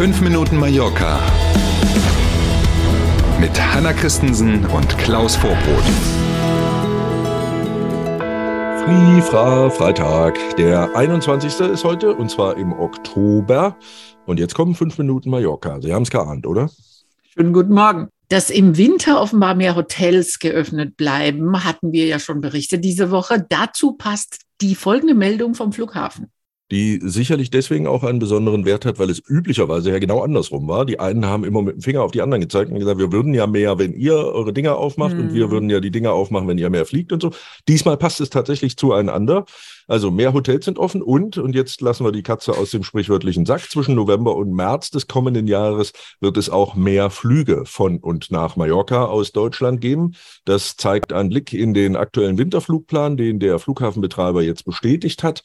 5 Minuten Mallorca mit Hanna Christensen und Klaus Vorbrot. Fri, Fra, Freitag. Der 21. ist heute und zwar im Oktober. Und jetzt kommen 5 Minuten Mallorca. Sie haben es geahnt, oder? Schönen guten Morgen. Dass im Winter offenbar mehr Hotels geöffnet bleiben, hatten wir ja schon berichtet diese Woche. Dazu passt die folgende Meldung vom Flughafen die sicherlich deswegen auch einen besonderen Wert hat, weil es üblicherweise ja genau andersrum war. Die einen haben immer mit dem Finger auf die anderen gezeigt und gesagt, wir würden ja mehr, wenn ihr eure Dinger aufmacht mhm. und wir mhm. würden ja die Dinger aufmachen, wenn ihr mehr fliegt und so. Diesmal passt es tatsächlich zueinander. Also mehr Hotels sind offen und, und jetzt lassen wir die Katze aus dem sprichwörtlichen Sack, zwischen November und März des kommenden Jahres wird es auch mehr Flüge von und nach Mallorca aus Deutschland geben. Das zeigt ein Blick in den aktuellen Winterflugplan, den der Flughafenbetreiber jetzt bestätigt hat.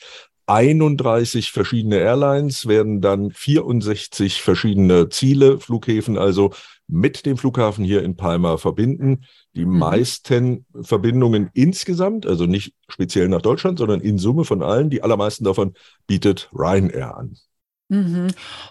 31 verschiedene Airlines werden dann 64 verschiedene Ziele, Flughäfen also mit dem Flughafen hier in Palma verbinden. Die mhm. meisten Verbindungen insgesamt, also nicht speziell nach Deutschland, sondern in Summe von allen, die allermeisten davon bietet Ryanair an. Mhm.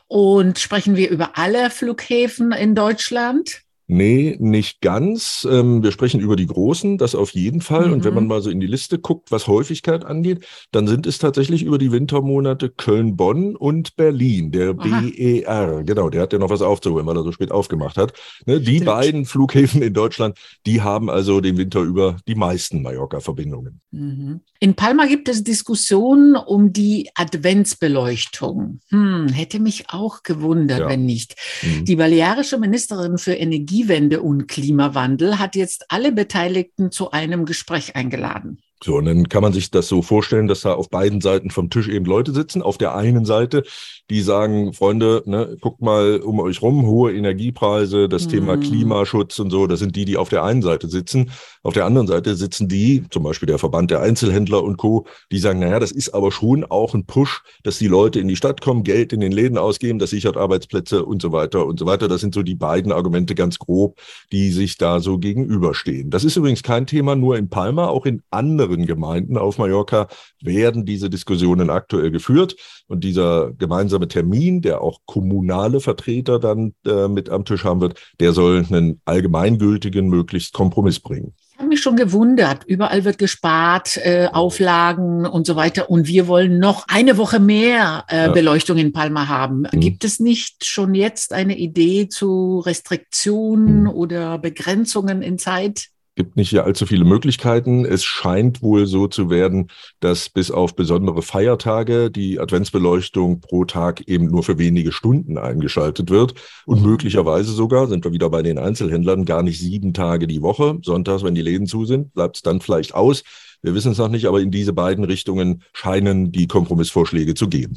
Und sprechen wir über alle Flughäfen in Deutschland? Nee, nicht ganz. Ähm, wir sprechen über die großen, das auf jeden Fall. Mhm. Und wenn man mhm. mal so in die Liste guckt, was Häufigkeit angeht, dann sind es tatsächlich über die Wintermonate Köln, Bonn und Berlin, der Aha. BER. Genau, der hat ja noch was aufzuholen, weil er so spät aufgemacht hat. Ne, die beiden Flughäfen in Deutschland, die haben also den Winter über die meisten Mallorca-Verbindungen. Mhm. In Palma gibt es Diskussionen um die Adventsbeleuchtung. Hm, hätte mich auch gewundert, ja. wenn nicht. Mhm. Die balearische Ministerin für Energie Energiewende und Klimawandel hat jetzt alle Beteiligten zu einem Gespräch eingeladen. So, und dann kann man sich das so vorstellen, dass da auf beiden Seiten vom Tisch eben Leute sitzen. Auf der einen Seite, die sagen, Freunde, ne, guckt mal um euch rum, hohe Energiepreise, das mhm. Thema Klimaschutz und so, das sind die, die auf der einen Seite sitzen. Auf der anderen Seite sitzen die, zum Beispiel der Verband der Einzelhändler und Co., die sagen, naja, das ist aber schon auch ein Push, dass die Leute in die Stadt kommen, Geld in den Läden ausgeben, das sichert Arbeitsplätze und so weiter und so weiter. Das sind so die beiden Argumente ganz grob, die sich da so gegenüberstehen. Das ist übrigens kein Thema nur in Palma, auch in anderen anderen Gemeinden auf Mallorca werden diese Diskussionen aktuell geführt. Und dieser gemeinsame Termin, der auch kommunale Vertreter dann äh, mit am Tisch haben wird, der soll einen allgemeingültigen, möglichst Kompromiss bringen. Ich habe mich schon gewundert. Überall wird gespart, äh, Auflagen und so weiter. Und wir wollen noch eine Woche mehr äh, ja. Beleuchtung in Palma haben. Mhm. Gibt es nicht schon jetzt eine Idee zu Restriktionen mhm. oder Begrenzungen in Zeit? Gibt nicht hier allzu viele Möglichkeiten. Es scheint wohl so zu werden, dass bis auf besondere Feiertage die Adventsbeleuchtung pro Tag eben nur für wenige Stunden eingeschaltet wird und mhm. möglicherweise sogar, sind wir wieder bei den Einzelhändlern, gar nicht sieben Tage die Woche. Sonntags, wenn die Läden zu sind, bleibt es dann vielleicht aus. Wir wissen es noch nicht, aber in diese beiden Richtungen scheinen die Kompromissvorschläge zu gehen.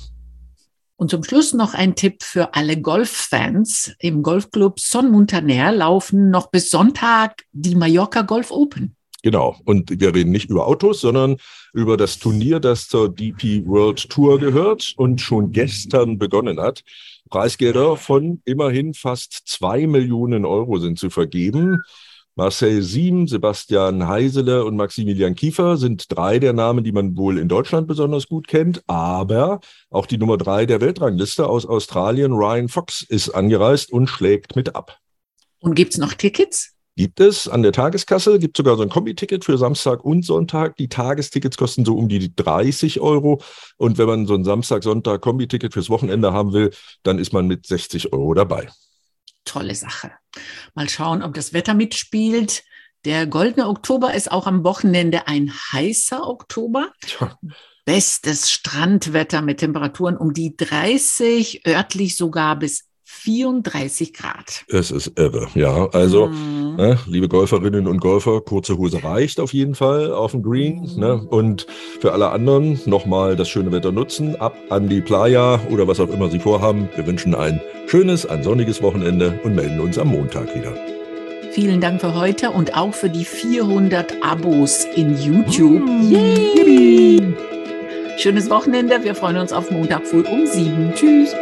Und zum Schluss noch ein Tipp für alle Golffans. Im Golfclub Son Montaner laufen noch bis Sonntag die Mallorca Golf Open. Genau. Und wir reden nicht über Autos, sondern über das Turnier, das zur DP World Tour gehört und schon gestern begonnen hat. Preisgelder von immerhin fast zwei Millionen Euro sind zu vergeben. Marcel Siem, Sebastian Heisele und Maximilian Kiefer sind drei der Namen, die man wohl in Deutschland besonders gut kennt. Aber auch die Nummer drei der Weltrangliste aus Australien, Ryan Fox, ist angereist und schlägt mit ab. Und gibt's noch Tickets? Gibt es an der Tageskasse, gibt sogar so ein Kombi-Ticket für Samstag und Sonntag. Die Tagestickets kosten so um die 30 Euro. Und wenn man so ein Samstag-Sonntag-Kombi-Ticket fürs Wochenende haben will, dann ist man mit 60 Euro dabei tolle Sache. Mal schauen, ob das Wetter mitspielt. Der goldene Oktober ist auch am Wochenende ein heißer Oktober. Ja. Bestes Strandwetter mit Temperaturen um die 30, örtlich sogar bis 34 Grad. Es ist irre, ja. Also, mhm. Ne, liebe Golferinnen und Golfer, kurze Hose reicht auf jeden Fall auf dem Green. Ne? Und für alle anderen nochmal das schöne Wetter nutzen, ab an die Playa oder was auch immer Sie vorhaben. Wir wünschen ein schönes, ein sonniges Wochenende und melden uns am Montag wieder. Vielen Dank für heute und auch für die 400 Abos in YouTube. Mm. Yay! Schönes Wochenende. Wir freuen uns auf Montag früh um sieben. Tschüss.